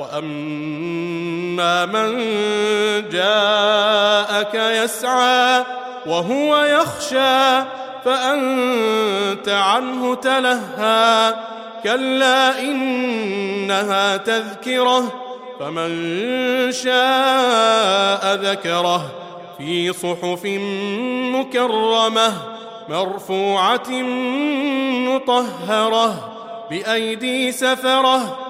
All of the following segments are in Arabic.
وأما من جاءك يسعى وهو يخشى فأنت عنه تلهى. كلا إنها تذكرة فمن شاء ذكره. في صحف مكرمة مرفوعة مطهرة بأيدي سفرة.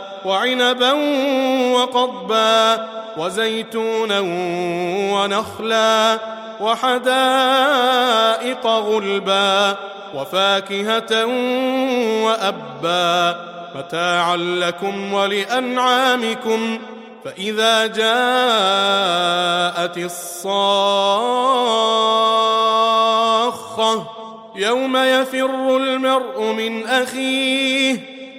وعنبا وقضبا وزيتونا ونخلا وحدائق غلبا وفاكهة وأبا متاعا لكم ولأنعامكم فإذا جاءت الصاخة يوم يفر المرء من أخيه